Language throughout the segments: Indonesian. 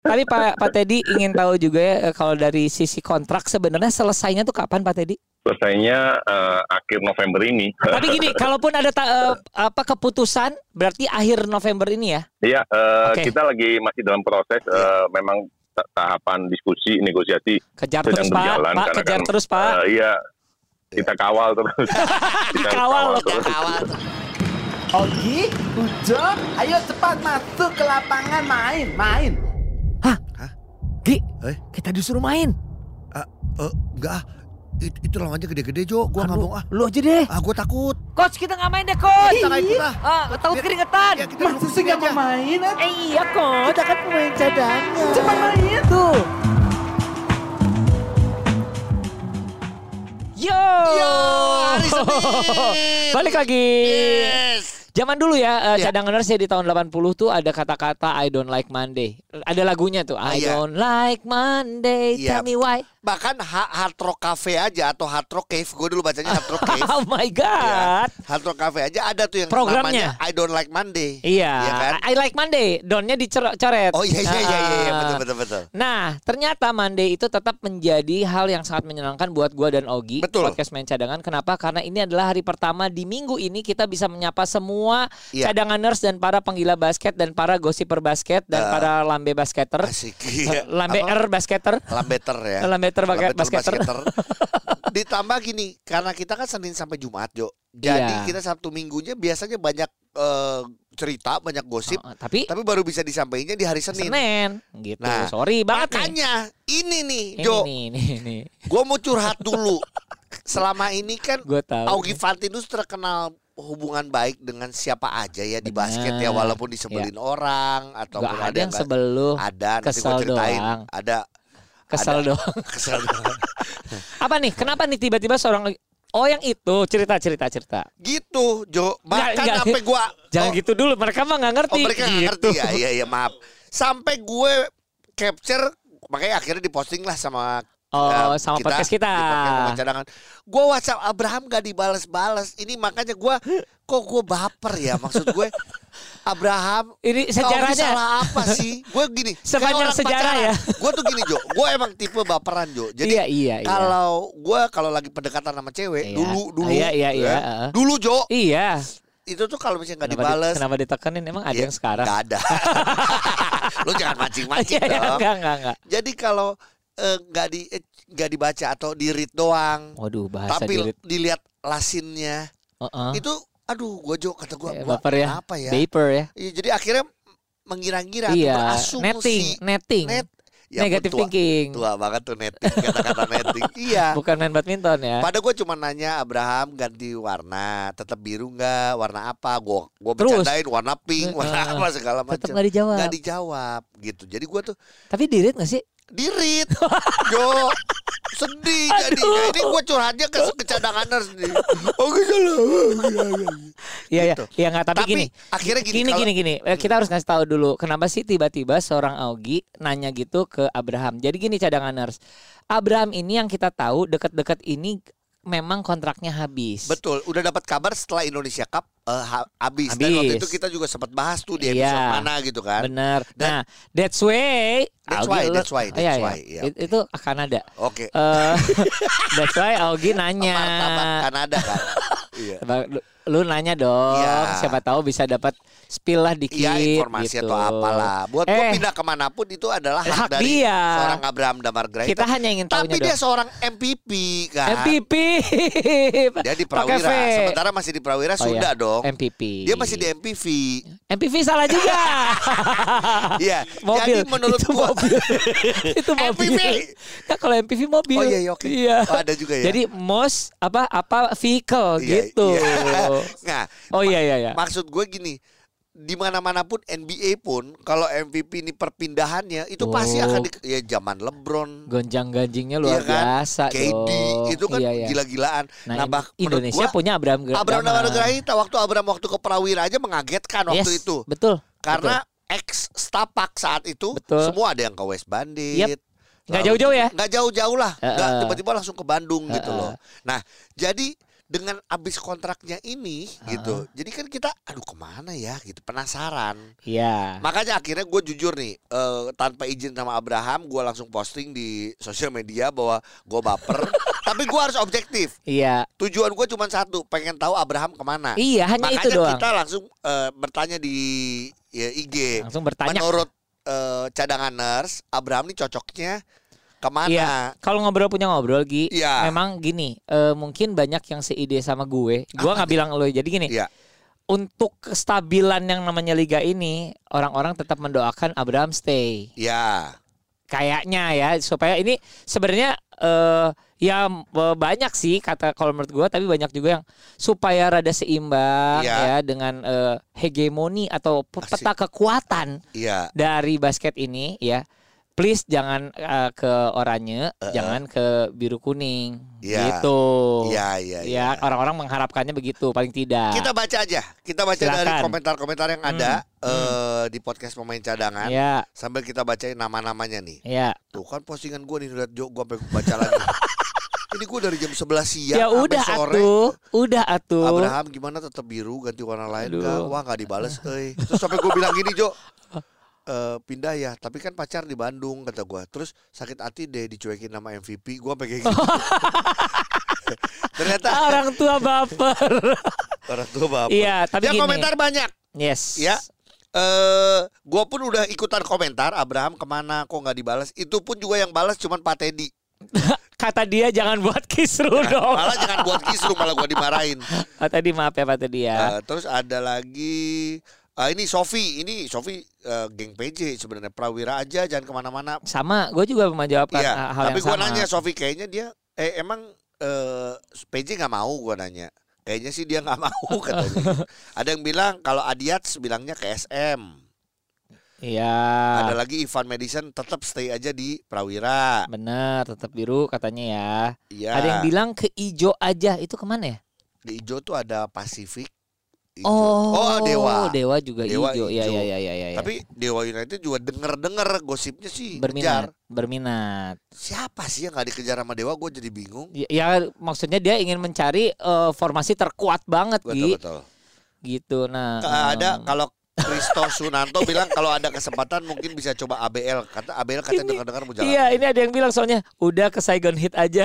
Tapi Pak Pak Teddy ingin tahu juga ya kalau dari sisi kontrak sebenarnya selesainya tuh kapan Pak Teddy? Selesainya eh, akhir November ini. Tapi gini, kalaupun ada ta- eh, apa keputusan berarti akhir November ini ya? Iya, eh, Oke. kita lagi masih dalam proses. eh, memang ta- tahapan diskusi, negosiasi Kejar sedang terus Pak, berjalan. Pak karena kejar kan, terus Pak. eh, iya, kita kawal terus. kita Dikawal loh. terus. Ogi, Ujo, ayo cepat masuk ke lapangan main, main. Gi, Eh? kita disuruh main. Eh, enggak ah. It, itu lawannya gede-gede Jo, gua nggak mau ah. Lu aja deh. Ah, gua takut. Coach, kita nggak main deh, coach. Kita nggak ikut ah. Ah, takut keringetan. Ya, kita Masa duduk sih nggak mau main? eh? Eh, iya, coach. Kita kan pemain cadangan. Cepat main. Tuh. Yo. Yo, hari Senin. Balik lagi. Yes. Zaman dulu ya, eh, Iya. cadanganers ya di tahun 80 tuh ada kata-kata I don't like Monday. Ada lagunya tuh, I iya. don't like Monday, Iya. tell me why. Bahkan ha- Hard Rock Cafe aja atau Hard Rock Cave, gue dulu bacanya Hard Rock Cave. Oh my Ya, god. Hard Rock Cafe aja ada tuh yang Programnya. namanya I Don't Like Monday. Iya, Iya kan? I like Monday, donnya dicoret. Oh iya iya iya iya, iya Ah. betul betul betul. Nah, ternyata Monday itu tetap menjadi hal yang sangat menyenangkan buat gua dan Ogi. Betul. Podcast main cadangan. Kenapa? Karena ini adalah hari pertama di minggu ini kita bisa menyapa semua Iya. cadanganers dan para penggila basket dan para gosiper basket dan Ah. para lambe basketer. Asik. Iya. Lambe Apa? er basketer. Lambeter ya. Lambeter baka- basketer. Ditambah gini, karena kita kan Senin sampai Jumat, Jo. Jadi Iya. kita Sabtu Minggunya biasanya banyak eh, cerita, banyak gosip, Oh, tapi tapi baru bisa disampaikannya di hari Senin. Senin gitu. Nah, Sorry banget nih. Makanya ini nih, Ini Jo. nih, ini nih. Gue mau curhat dulu. Selama ini kan. Augie Fantinus terkenal hubungan baik dengan siapa aja ya di basket ya walaupun disebelin orang atau Gak ada yang sebel lu. ada nanti Kesel gue ceritain doang. ada Kesel ada- doang. kesel doang. Apa nih? Kenapa nih tiba-tiba seorang Oh yang itu cerita cerita cerita. gitu Jo bahkan Nggak, nggak. sampai gua Jangan oh, gitu dulu. Mereka mah nggak oh ngerti. mereka nggak gitu. ngerti ya iya iya maaf sampai gue capture makanya akhirnya diposting lah sama Oh, eh, sama kita. podcast Pemain cadangan gue WhatsApp Abraham gak dibales-bales ini makanya gue kok gue baper ya maksud gue Abraham Ini sejarahnya. salah apa sih? Gue gini, Sepanjang sejarah ya. Gue tuh gini Jo, gue emang tipe baperan Jo. Jadi iya iya iya. kalau gue kalau lagi pendekatan sama cewek Iya. dulu dulu, Iya iya iya. ya, dulu Jo, Iya. itu tuh kalau misalnya nggak Kenapa, di- dibales, kenapa ditekenin? Emang ada ya, yang sekarang? nggak ada. Lu jangan mancing-mancing Iya, iya, dong. enggak enggak enggak. Jadi kalau eh, nggak di eh, nggak dibaca atau di read doang, Waduh bahasa tapi diri. dilihat lasinnya, Heeh. itu aduh gue Jo kata gue Eh, baper ya. apa ya? Vapor ya. Iya, jadi akhirnya mengira-ngira Iya. berasumsi Netting, netting. net Ya Negative tua- thinking. Tua banget tuh netting kata-kata netting. Iya. Bukan main badminton ya. Pada gue cuma nanya Abraham ganti warna, tetap biru nggak? Warna apa? Gue gue bercandain warna pink, warna apa segala Tetap macam. nggak dijawab. Nggak dijawab gitu. Jadi gue tuh Tapi dirit nggak sih? Dirit, Jo sedih jadinya. Ini gue curhatnya ke, cadanganers nih. Oh gue salah. Iya Gitu. iya. Iya nggak tapi, Tapi gini. akhirnya gini, Gini kalau- gini gini. Eh, Kita harus ngasih tahu dulu kenapa sih tiba-tiba seorang Augie nanya gitu ke Abraham. Jadi gini cadanganers. Abraham ini yang kita tahu deket-deket ini memang kontraknya habis. Betul, udah dapat kabar setelah Indonesia Cup eh, ha- habis. Dan waktu Habis. itu kita juga sempat bahas tuh di episode mana gitu kan. Bener. Dan- nah, that's why. That's Augie why, that's why, Oh, that's iya, iya. why, iya, It- Itu Kanada. Oke. Eh, that's why Augie nanya. Martabak Kanada kan. iya. Lu, nanya dong, Iya. siapa tahu bisa dapat spill lah dikit. Iya informasi gitu. atau apalah. Buat gua Eh. pindah ke mana pun itu adalah hak, Hak dari dia. seorang Abraham Damar Grahita. Kita hanya ingin tahunya Tapi dia dong. seorang MVP kan. MVP. Dia di Prawira. Sementara masih di Prawira Oh, Sunda iya. dong. MPP. Dia masih di MPV. MPV salah juga. Iya. mobil. Jadi menurut itu gua mobil. itu mobil. MPV. Kan kalau MPV mobil. Oh iya, iya, oke. Iya. Oh, ada juga ya. Jadi most apa apa vehicle Iya, gitu. iya. Nah, Oh iya iya iya. maksud gue gini, di mana-mana pun NBA pun kalau MVP ini perpindahannya itu pasti Oh. akan di, ya zaman LeBron, Gonjang-ganjingnya Iya luar kan? biasa KD itu kan Iya, iya. gila-gilaan. Nah, Nah, bah- Indonesia gua, punya Abraham Gra- Abraham Grahita waktu Abraham waktu ke Prawira aja mengagetkan waktu Yes, itu. Betul. Karena ex Stapak saat itu Betul. semua ada yang ke West Bandit. Yep. Nggak jauh-jauh ya? Nggak jauh-jauh lah. Nggak Heeh. tiba-tiba langsung ke Bandung gitu Heeh. loh. Nah, jadi dengan abis kontraknya ini gitu. Jadi kan kita aduh ke mana ya gitu penasaran. Iya. Makanya akhirnya gue jujur nih eh, tanpa izin sama Abraham gue langsung posting di sosial media bahwa gue baper. tapi gue harus objektif. Iya. Tujuan gue cuma satu, pengen tahu Abraham ke mana. Iya, hanya Makanya itu doang. kita langsung eh, bertanya di ya, IG. Langsung bertanya. Menurut eh, cadangan nurse, Abraham ini cocoknya ke mana? Iya, kalau ngobrol punya ngobrol Gi, Iya. memang gini, eh, mungkin banyak yang seide sama gue. Gue nggak bilang lo, jadi gini. Iya. Untuk kestabilan yang namanya liga ini, orang-orang tetap mendoakan Abraham stay. Ya, Kayaknya ya, supaya ini sebenarnya eh ya banyak sih kata kalau menurut gue, tapi banyak juga yang supaya rada seimbang Iya. ya dengan eh, hegemoni atau pe- Asik. peta kekuatan iya. dari basket ini ya please jangan uh, ke oranye jangan ke biru kuning Iya. gitu Iya, iya, ya orang-orang mengharapkannya begitu paling tidak Kita baca aja. Kita baca dari Silakan. komentar-komentar yang ada eh, di podcast pemain cadangan. ya Sambil kita bacain nama-namanya nih. ya Tuh kan postingan gue nih lihat Jo, gue pengen baca lagi. Ini gue dari jam 11 siang ya sampai udah sore. atuh udah atuh Abraham gimana tetap biru ganti warna lain Aduh. kah? Wah nggak dibales euy. Terus sampai gue bilang gini Jo. "Eh, pindah ya, tapi kan pacar di Bandung kata gue. Terus sakit hati deh dicuekin nama MVP. Gue pengen gitu. Ternyata orang tua baper orang tua bapak. iya tapi Yang gini komentar banyak. yes Ya. Eh, gue pun udah ikutan komentar Abraham ke mana kok nggak dibalas. Itu pun juga yang balas cuman Pak Teddy. kata dia jangan buat kisru dong Malah jangan buat kisru malah gue dimarahin. Ah, tadi maaf ya Pak tadi ya Eh, terus ada lagi ah, ini Sofi, ini Sofi eh, geng PJ sebenarnya Prawira aja jangan ke mana-mana. sama gue juga menjawabkan Iya, uh, hal tapi yang gue sama nanya Sofi kayaknya dia eh emang eh, PJ nggak mau gue nanya. Kayaknya sih dia nggak mau katanya. ada yang bilang kalau Adiats bilangnya ke SM. iya Ada lagi Ivan Madison tetap stay aja di Prawira. bener tetap biru katanya ya Iya. Ada yang bilang ke ijo aja itu ke mana ya? di hijau tuh ada Pasifik. Ijo. Oh, oh Dewa. Dewa juga Dewa ijo. Ya ya ya ya ya. ya. Tapi Dewa United juga denger-denger gosipnya sih berminat, ngejar. berminat. Siapa sih yang gak dikejar sama Dewa? Gue jadi bingung. Ya, ya, maksudnya dia ingin mencari eh, formasi terkuat banget Betul Gi. betul. gitu. Nah, ada em, kalau Kristo Sunanto bilang kalau ada kesempatan mungkin bisa coba ABL. Kata ABL katanya dengar-dengar mau jalan. Iya, ini ada yang bilang soalnya udah ke Saigon Hit aja.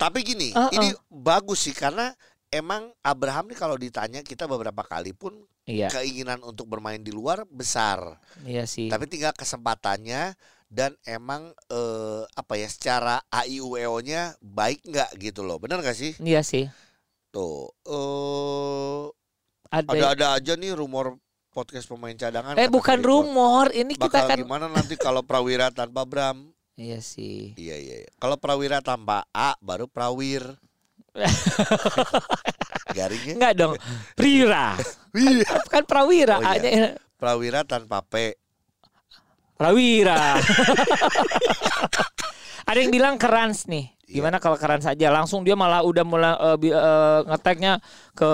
Tapi gini, Uh-uh. ini bagus sih karena emang Abraham nih kalau ditanya kita beberapa kali pun iya, keinginan untuk bermain di luar besar. iya sih. Tapi tinggal kesempatannya dan emang eh, apa ya secara AIUEO-nya baik nggak gitu loh. Benar nggak sih? Iya sih. Tuh. eh Ada. ada-ada aja nih rumor podcast pemain cadangan. eh bukan rumor, ini kita Bakal kan gimana nanti kalau Prawira tanpa Bram? Iya sih. Iya iya. iya. Kalau Prawira tanpa A baru Prawir. Garingnya Enggak dong. Prira. kan Prawira. Oh, iya. Prawira tanpa P. Prawira. Ada yang bilang kerans nih. Gimana kalau kerans saja? Langsung dia malah udah mulai eh, bi- eh, ngeteknya ke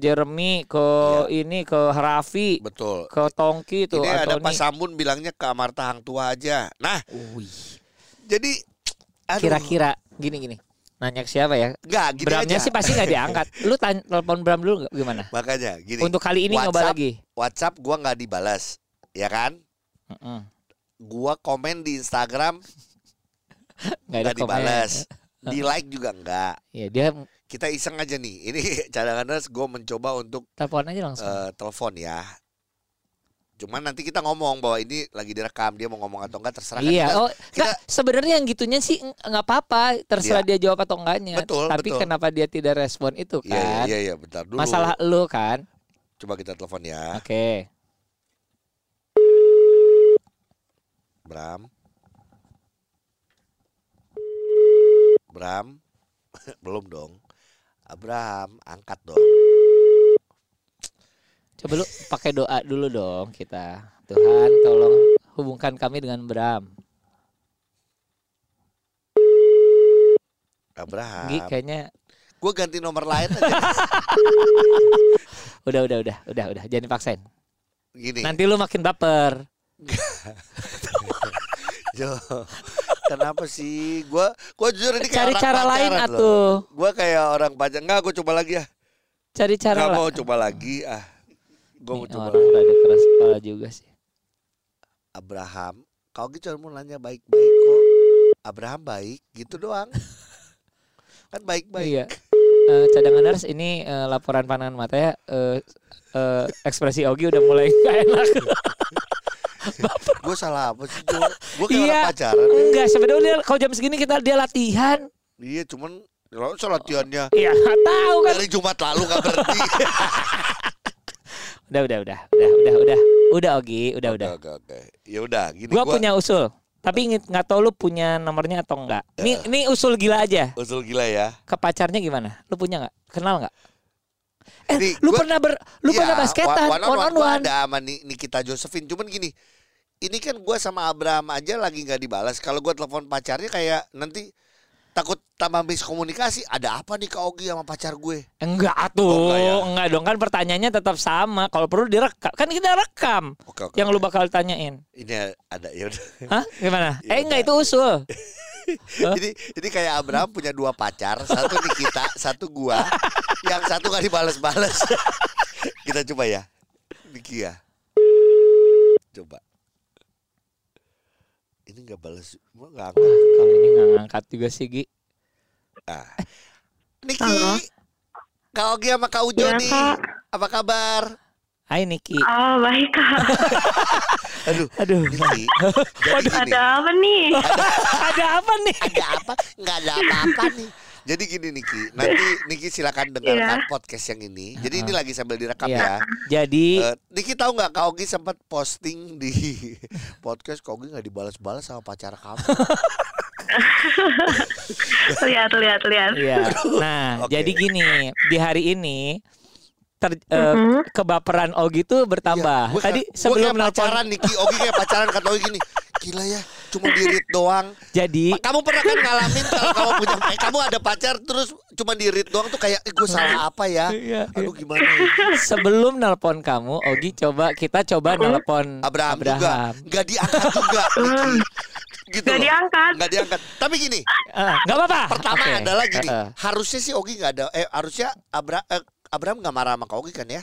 Jeremy, ke ini, ke Raffi, Betul. ke Tongki tuh. Ini ada. Pak Sambun bilangnya ke Amarta Hang Tua aja. Nah, Wih. jadi Kira-kira gini-gini. Nanya ke siapa ya? Enggak, gini Bramnya aja. sih pasti nggak diangkat. Lu tanya telepon Bram dulu nggak? gimana? Makanya gini. Untuk kali ini nyoba WhatsApp- lagi. WhatsApp gua nggak dibalas, ya kan? Heeh. Gua komen di Instagram Nggak dibalas. Di like juga enggak. Ya dia Kita iseng aja nih. Ini cadangan gue mencoba untuk telepon aja langsung. eh, telepon ya. Cuman nanti kita ngomong bahwa ini lagi direkam dia mau ngomong atau enggak terserah. kan Iya, kita- oh, kita- sebenarnya yang gitunya sih nggak apa-apa, terserah dia jawab atau enggaknya. Betul, Tapi betul. kenapa dia tidak respon itu Iya, iya, kan? iya, iya, bentar dulu. Masalah lu kan? Coba kita telepon ya, Oke. Bram. Bram. Belum dong. Abraham, angkat dong. Coba lu pakai doa dulu dong kita. Tuhan tolong hubungkan kami dengan Bram. Abraham. Gi kayaknya Gue ganti nomor lain aja. udah udah udah udah udah jangan dipaksain. Gini. Nanti lu makin baper. Jo. Kenapa sih? Gua gua jujur ini kayak Cari cara lain atuh. Gua kayak orang pacaran. Enggak, gua coba lagi ya. Cari cara Enggak mau coba lagi ah. Gua mau coba orang rada keras kepala juga sih. Abraham. Kau gitu cuma mau nanya baik-baik kok. Abraham baik gitu doang. Kan baik-baik. Iya. Eh, cadangan nurse ini eh, laporan pandangan mata ya. eh, eh, ekspresi Ogi udah mulai gak enak. Gue salah apa sih? Gue kayak Iya. pacaran. Enggak, sebenarnya kalau jam segini kita dia latihan. Iya, cuman kalau latihannya Iya, tahu kan. dari Jumat lalu gak berhenti. Udah, udah, udah, udah, udah, udah, udah Ogi, udah, udah. Oke, oke. Ya udah, gini Gua gua punya usul, tapi nggak tahu lu punya nomornya atau enggak. Ini ini usul gila aja. usul gila ya. Ke pacarnya gimana? Lu punya nggak? Kenal nggak? Eh, Nih, lu gua- pernah ber, lu Iya, pernah basketan, one, one on gua one. ada sama Ni- Nikita Josephine. Cuman gini, ini kan gue sama Abraham aja lagi nggak dibalas. Kalau gue telepon pacarnya kayak nanti takut tambah miskomunikasi. Ada apa nih Kak Ogi sama pacar gue? Enggak Oh, tuh, enggak ya? enggak dong kan pertanyaannya tetap sama. Kalau perlu direkam, kan kita rekam Oke, oke. yang lu oke. bakal tanyain. ini ada ya udah. Hah? Gimana? Ya eh enggak itu usul. Jadi ini kayak Abraham punya dua pacar, satu Nikita, satu gua. Yang satu gak dibales-bales. Kita coba ya. Niki ya. Coba. Ini nggak balas, gua nggak angkat. Kalau ini nggak ngangkat juga sih Gi. Ah. Niki, Halo. Kak Ogi sama Kak Ujo nih. Kak. Apa kabar? Hai Niki. Oh baik kak. Aduh, Aduh. Niki. Ada apa nih? Ada apa nih? ada apa? Nggak ada apa-apa nih. Jadi gini Niki, nanti Niki silakan dengarkan podcast yang ini. Jadi ini lagi sambil direkam Iya. ya. Jadi Eh, Niki tahu nggak Kak Ogi sempat posting di podcast Kak Ogi nggak dibalas-balas sama pacar kamu. lihat lihat lihat. Iya. Nah, Oke. jadi gini, di hari ini ter, eh, Mhm. kebaperan Ogi tuh bertambah. Iya, gua Tadi sebelum kayak nelpon pacaran Niki, Ogi kayak pacaran kata Ogi gini. Gila ya, cuma dirit doang. jadi Kamu pernah kan ngalamin kalau kamu punya eh, kamu ada pacar terus cuma dirit doang tuh kayak eh, gue salah apa ya? Iya, Aduh gimana ya? sebelum nelpon kamu, Ogi coba kita coba nelpon Abraham, juga nggak diangkat juga Niki. Gitu Gak loh. diangkat. Nggak diangkat. Tapi gini, Ah, nggak apa-apa. pertama Oke. adalah gini, Eh, eh. harusnya sih Ogi nggak ada eh harusnya Abra, eh, Abraham nggak marah sama Kak Ogi kan ya?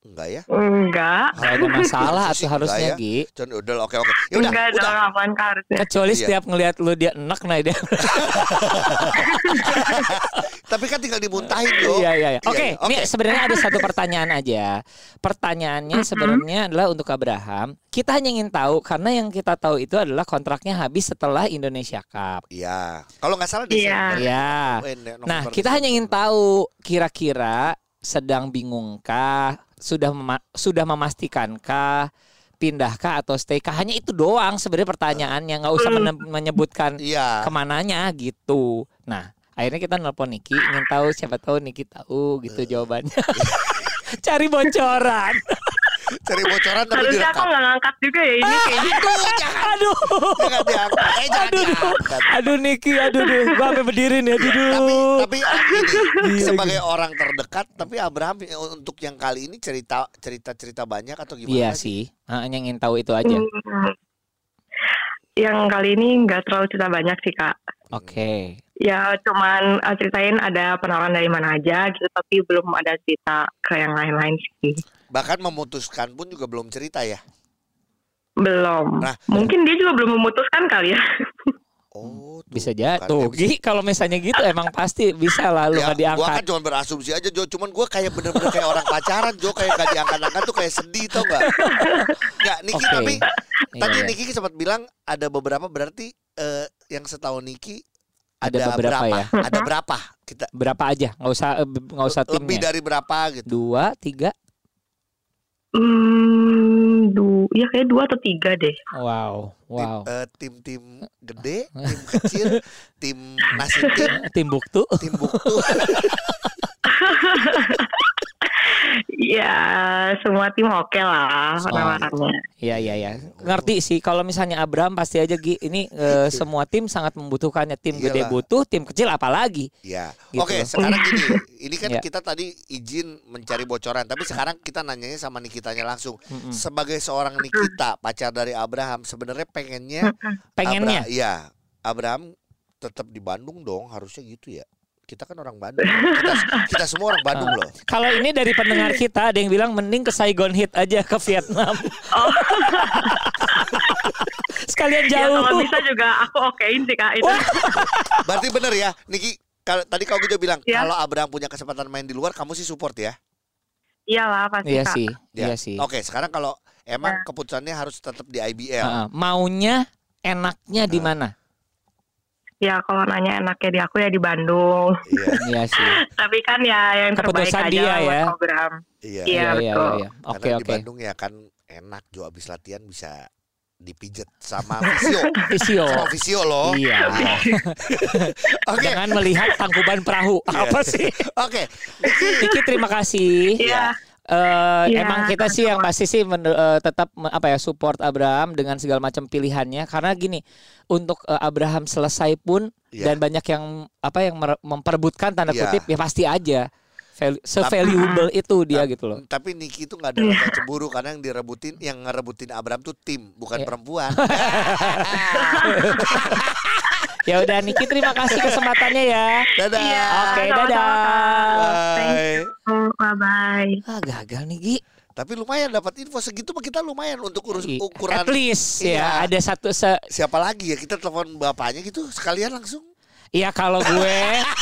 Enggak ya? Enggak. Nggak ada masalah atau harusnya enggak Gi. Cuman udah oke oke. Ya udah, Enggak udah. dong apaan harusnya. Kecuali Iya. setiap ngelihat lu dia enak nah dia. Tapi kan tinggal dimuntahin yo. Iya iya iya. Iya, Oke, iya. ini sebenarnya ada satu pertanyaan aja. Pertanyaannya sebenarnya adalah untuk Abraham. Kita hanya ingin tahu karena yang kita tahu itu adalah kontraknya habis setelah Indonesia Cup. Iya. Kalau nggak salah Iya. Desember. Iya. Nah, kita hanya ingin tahu kira-kira sedang bingungkah, sudah mema- sudah memastikangkah pindahkah atau stay kah? Hanya itu doang sebenarnya pertanyaannya, nggak usah mene- menyebutkan Iya. ke mananya gitu. Nah, akhirnya kita nelpon Niki, ingin tahu siapa tahu Niki tahu gitu jawabannya. Cari bocoran. Cari bocoran tapi Harusnya aku direkam. nggak ngangkat juga ya ini kayaknya. Aduh, jangan Aduh. jangan diangkat. Eh, jangan Aduh, diangkat. aduh Niki, aduh, duh. gua sampai berdiri nih, aduh, duh. Tapi tapi ah, ini sebagai orang terdekat tapi Abraham eh, untuk yang kali ini cerita cerita cerita banyak atau gimana? Iya sih? sih, hanya ingin tahu itu aja. Hmm. Yang kali ini nggak terlalu cerita banyak sih kak. Oke. Ya cuman uh, ceritain ada penawaran dari mana aja gitu tapi belum ada cerita ke yang lain-lain sih. Bahkan memutuskan pun juga belum cerita ya. Belum. Nah. Mungkin dia juga belum memutuskan kali ya. Oh, tuh, Bisa jatuh. ya bisa. Gi, kalau misalnya gitu emang pasti bisa lah lu Ya, nggak gua diangkat. kan cuma berasumsi aja Jo, cuman gua kayak bener-bener kayak orang pacaran Jo, kayak gak diangkat-angkat tuh kayak sedih tau gak? Nggak, Niki Oke. tapi Iya, tadi iya. Niki sempat bilang ada beberapa berarti eh, yang setahu Niki Ada ada, beberapa berapa? ya? Ada berapa? Kita Berapa aja? Nggak usah eh, nggak usah lebih timnya. dari berapa gitu? Dua, tiga. Hmm, du, ya kayak dua atau tiga deh. Wow, wow. Tim, eh, tim-tim gede, tim kecil, tim nasi tim, Timbuktu. tim buktu. Ya semua tim oke lah Oh. penawarannya. Iya iya iya. Ngerti sih kalau misalnya Abraham pasti aja Gi ini eh, semua tim sangat membutuhkannya. Tim gede Iyalah. butuh, tim kecil apalagi. Ya, Gitu oke. loh. Sekarang gini, ini kan Ya. kita tadi izin mencari bocoran, tapi sekarang kita nanyanya sama Nikitanya langsung. Mm-mm. Sebagai seorang Nikita, pacar dari Abraham, sebenarnya pengennya Pengennya. Abra- iya, Abraham tetap di Bandung dong, harusnya gitu ya. Kita kan orang Bandung. Kita, kita semua orang Bandung loh. Kalau ini dari pendengar kita ada yang bilang mending ke Saigon Hit aja ke Vietnam. Oh, Sekalian ya jauh. kalau bisa juga aku okein sih kak itu. Berarti bener ya, Niki. Kalau tadi kau juga bilang Ya. kalau Abraham punya kesempatan main di luar, kamu sih support ya. Iyalah pasti Iya kak. sih, Ya. iya sih. Oke, sekarang kalau emang Ya. keputusannya harus tetap di IBL. Heeh. maunya enaknya di mana? Ya kalau nanya enaknya di aku ya di Bandung. Iya, Iya sih. Tapi kan ya yang terbaik Keputusan aja dia ya. program. iya. Iya, betul. Karena Oke, di oke. Bandung ya kan enak Jo abis latihan bisa dipijet sama visio. Visio. sama visio loh. Iya. Oke. Jangan melihat tangkuban perahu. Iya. Apa sih? Oke. Niki terima kasih. Iya. Eh, Iya, emang kita sih yang pasti sih men- eh, tetap apa ya support Abraham dengan segala macam pilihannya karena gini untuk eh, Abraham selesai pun Iya. dan banyak yang apa yang memperebutkan tanda Iya. kutip ya pasti aja Val- se-valuable itu dia gitu loh. Tapi Niki itu nggak ada rasa cemburu karena yang direbutin, yang ngerebutin Abraham tuh tim, bukan Iya. perempuan. Ya udah Niki terima kasih kesempatannya ya. Dadah. Iya. Oke, sama-sama, dadah. Bye. you. Bye bye. Ah gagal nih Gi. Tapi lumayan dapat info segitu mah kita lumayan untuk urus I- ukuran. At least Iya. ya ada satu se Siapa lagi ya kita telepon bapaknya gitu sekalian langsung. Iya kalau gue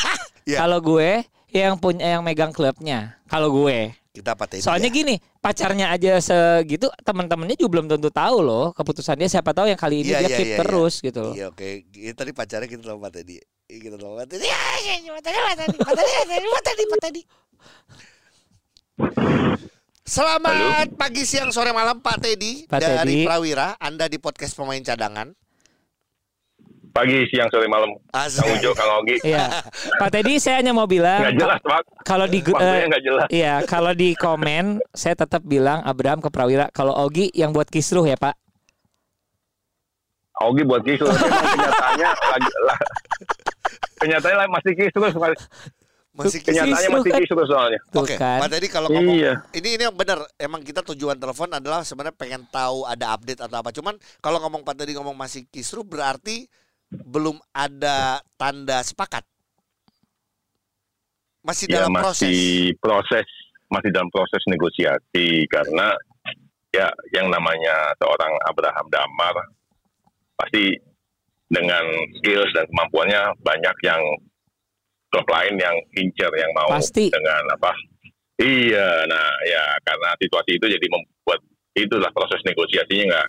Iya. kalau gue yang punya yang megang klubnya. Kalau gue. Kita paten. Soalnya gini, pacarnya aja segitu, teman-temannya juga belum tentu tahu loh keputusan dia. Siapa tahu yang kali ini Iya, dia iya, keep iya, terus gitu loh. Iya oke. Ini tadi pacarnya kita Pak Teddy. Iya, Kita. Ya, ya, ya, Teddy, Pak Teddy, Pak Teddy, Pak Teddy, Pak Teddy. Selamat pagi, siang, sore, malam Pak Teddy Pak dari Teddy. Prawira. Anda di podcast pemain cadangan. Pagi, siang, sore, malam. Asik. Kang Ujo, Kang Ogi. Iya. Pak Teddy saya hanya mau bilang Nggak jelas, Pak. kalau di nggak jelas. Iya, kalau di komen saya tetap bilang Abraham ke Prawira. Kalau Ogi yang buat kisruh ya Pak. Ogi buat kisru. Tapi emang kenyataannya lagi lah. Kenyataannya masih kisru. Masih Kisru. Kenyataannya masih kan? kisru soalnya. Tuh Oke, kan. Pak Teddy kalau ngomong Iya. ini ini yang benar. Emang kita tujuan telepon adalah sebenarnya pengen tahu ada update atau apa. Cuman kalau ngomong Pak Teddy ngomong masih kisru berarti belum ada tanda sepakat. Masih Ya dalam proses. masih proses. Masih dalam proses negosiasi. Karena ya yang namanya seorang Abraham Damar pasti dengan skills dan kemampuannya banyak yang klub lain yang incer yang mau Pasti. dengan apa iya nah ya karena situasi itu jadi membuat itulah proses negosiasinya nggak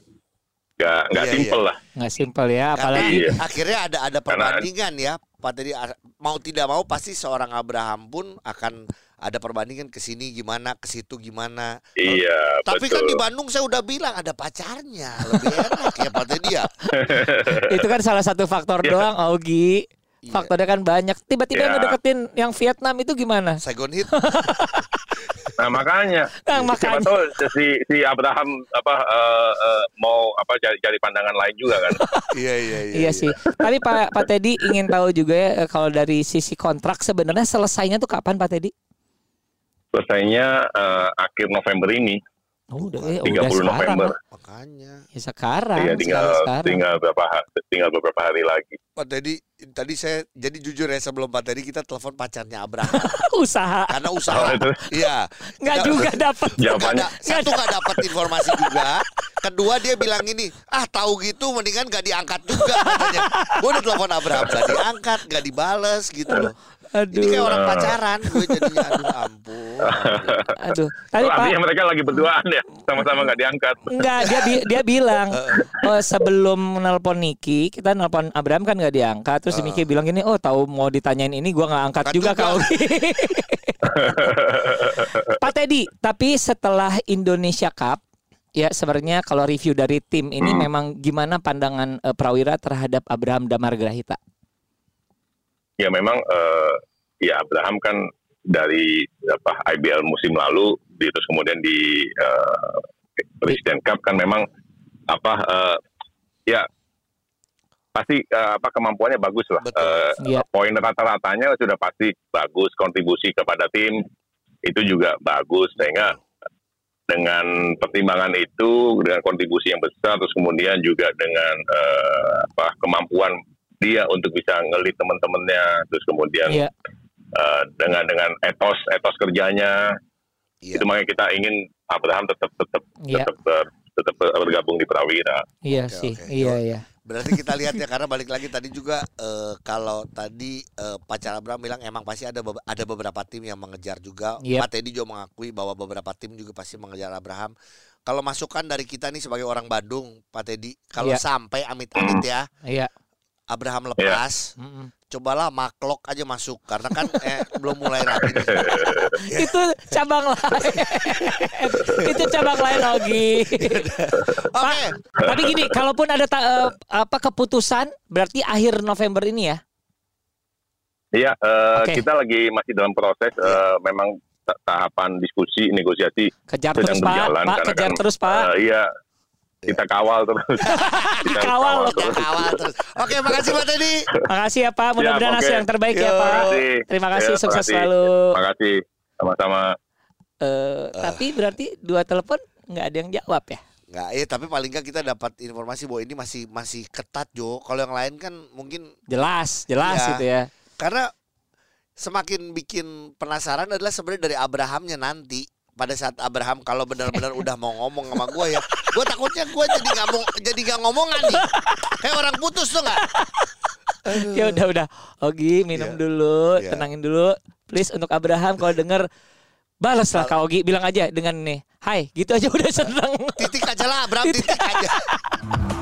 nggak nggak Iya, simpel lah Nggak simpel ya, Karena apalagi Iya. akhirnya ada ada Karena- perbandingan ya. Pak Teddy a- mau tidak mau pasti seorang Abraham pun akan ada perbandingan ke sini gimana, ke situ gimana. iya Tapi betul kan di Bandung saya udah bilang ada pacarnya, lebih enak ya Pak Teddy ya. itu kan salah satu faktor Iya. doang Ogi. Iya. Faktornya kan banyak. Tiba-tiba yang Ya. ngedeketin yang Vietnam itu gimana? Saigon Hit. nah makanya Nah, siapa makanya. tahu si si Abraham apa eh, eh, mau apa cari cari pandangan lain juga kan Iya iya iya. Iya sih. Tapi Pak Pak Teddy ingin tahu juga ya eh, kalau dari sisi kontrak sebenarnya selesainya tuh kapan Pak Teddy? selesainya eh, akhir November ini Oh, udah, eh, 30 udah sekarang. November. Makanya Ya sekarang. Iya, tinggal sekarang, sekarang. tinggal beberapa ha- tinggal beberapa hari lagi Pak Teddy tadi saya jadi jujur ya sebelum Pak Teddy kita telepon pacarnya Abraham Usaha. karena Oh, usaha. itu. Iya. Nggak juga dapat. Nggak Jawabannya. satu nggak dapat informasi juga. Kedua dia bilang ini, ah tahu gitu mendingan nggak diangkat juga katanya. Gue udah telepon Abraham nggak diangkat, nggak dibales gitu loh. Aduh. Ini kayak orang pacaran, gue jadinya aduh ampun. Aduh. Tapi Oh, Pak mereka lagi berduaan ya sama-sama nggak diangkat Enggak, dia bi- dia bilang oh, sebelum nelpon Niki, kita nelpon Abraham kan nggak diangkat. Terus Niki bilang gini, "Oh, tahu mau ditanyain ini gua nggak angkat Angkat juga juga. kau." Pak Teddy, tapi setelah Indonesia Cup Ya sebenarnya kalau review dari tim ini Hmm. memang gimana pandangan eh, Prawira terhadap Abraham Damar Grahita? ya memang eh, ya Abraham kan dari apa IBL musim lalu di- terus kemudian di eh, Presiden Cup kan memang apa eh, ya pasti eh, apa kemampuannya bagus lah Betul. Eh, Iya. poin rata-ratanya sudah pasti bagus kontribusi kepada tim itu juga bagus sehingga dengan pertimbangan itu dengan kontribusi yang besar terus kemudian juga dengan eh, apa kemampuan dia untuk bisa ngelit teman-temannya terus kemudian Iya. Eh, dengan dengan etos etos kerjanya Iya. itu makanya kita ingin Abraham tetap tetap Iya. tetap ber- tetap bergabung di Prawira Iya Oke, sih. oke. Iya iya. Berarti kita lihat ya karena balik lagi tadi juga eh, kalau tadi eh, pacar Abraham bilang emang pasti ada bebe- ada beberapa tim yang mengejar juga. Yep. Pak Teddy juga mengakui bahwa beberapa tim juga pasti mengejar Abraham. Kalau masukan dari kita nih sebagai orang Bandung, Pak Teddy, kalau Iya. sampai amit-amit ya Iya. Abraham lepas, Mm-mm. Cobalah maklok aja masuk karena kan eh, belum mulai rapi. nih. Itu cabang lain. Itu cabang lain Ogi. Oke, Tapi gini, kalaupun ada ta- eh, apa keputusan berarti akhir November ini ya. Iya, eh, Oke. kita lagi masih dalam proses eh, memang ta- tahapan diskusi negosiasi Kejar sedang terus Pak, berjalan Pak, karena kejar kan, terus Pak. eh, iya, kita kawal terus. Kita Dikawal loh. ya kawal terus. Oke, makasih Pak Teddy. Makasih ya Pak, mudah-mudahan Siap, hasil yang terbaik ya Yo. Pak. Terima kasih. Terima kasih, Ya, sukses makasih. selalu. Terima kasih, sama-sama. Eh, tapi berarti dua telepon nggak ada yang jawab ya? Nggak, eh tapi paling nggak kita dapat informasi bahwa ini masih masih ketat Jo. Kalau yang lain kan mungkin Jelas, jelas Iya. itu ya. karena semakin bikin penasaran adalah sebenarnya dari Abrahamnya nanti pada saat Abraham kalau benar-benar udah mau ngomong sama gue ya, gue takutnya gue jadi nggak jadi nggak ngomongan nih, kayak orang putus tuh nggak? Ya udah udah. Ogi minum Iya. dulu, Iya. tenangin dulu. Please untuk Abraham kalau denger balas lah Kak Ogi bilang aja dengan nih, hai gitu aja udah seneng. Titik aja lah Abraham titik aja.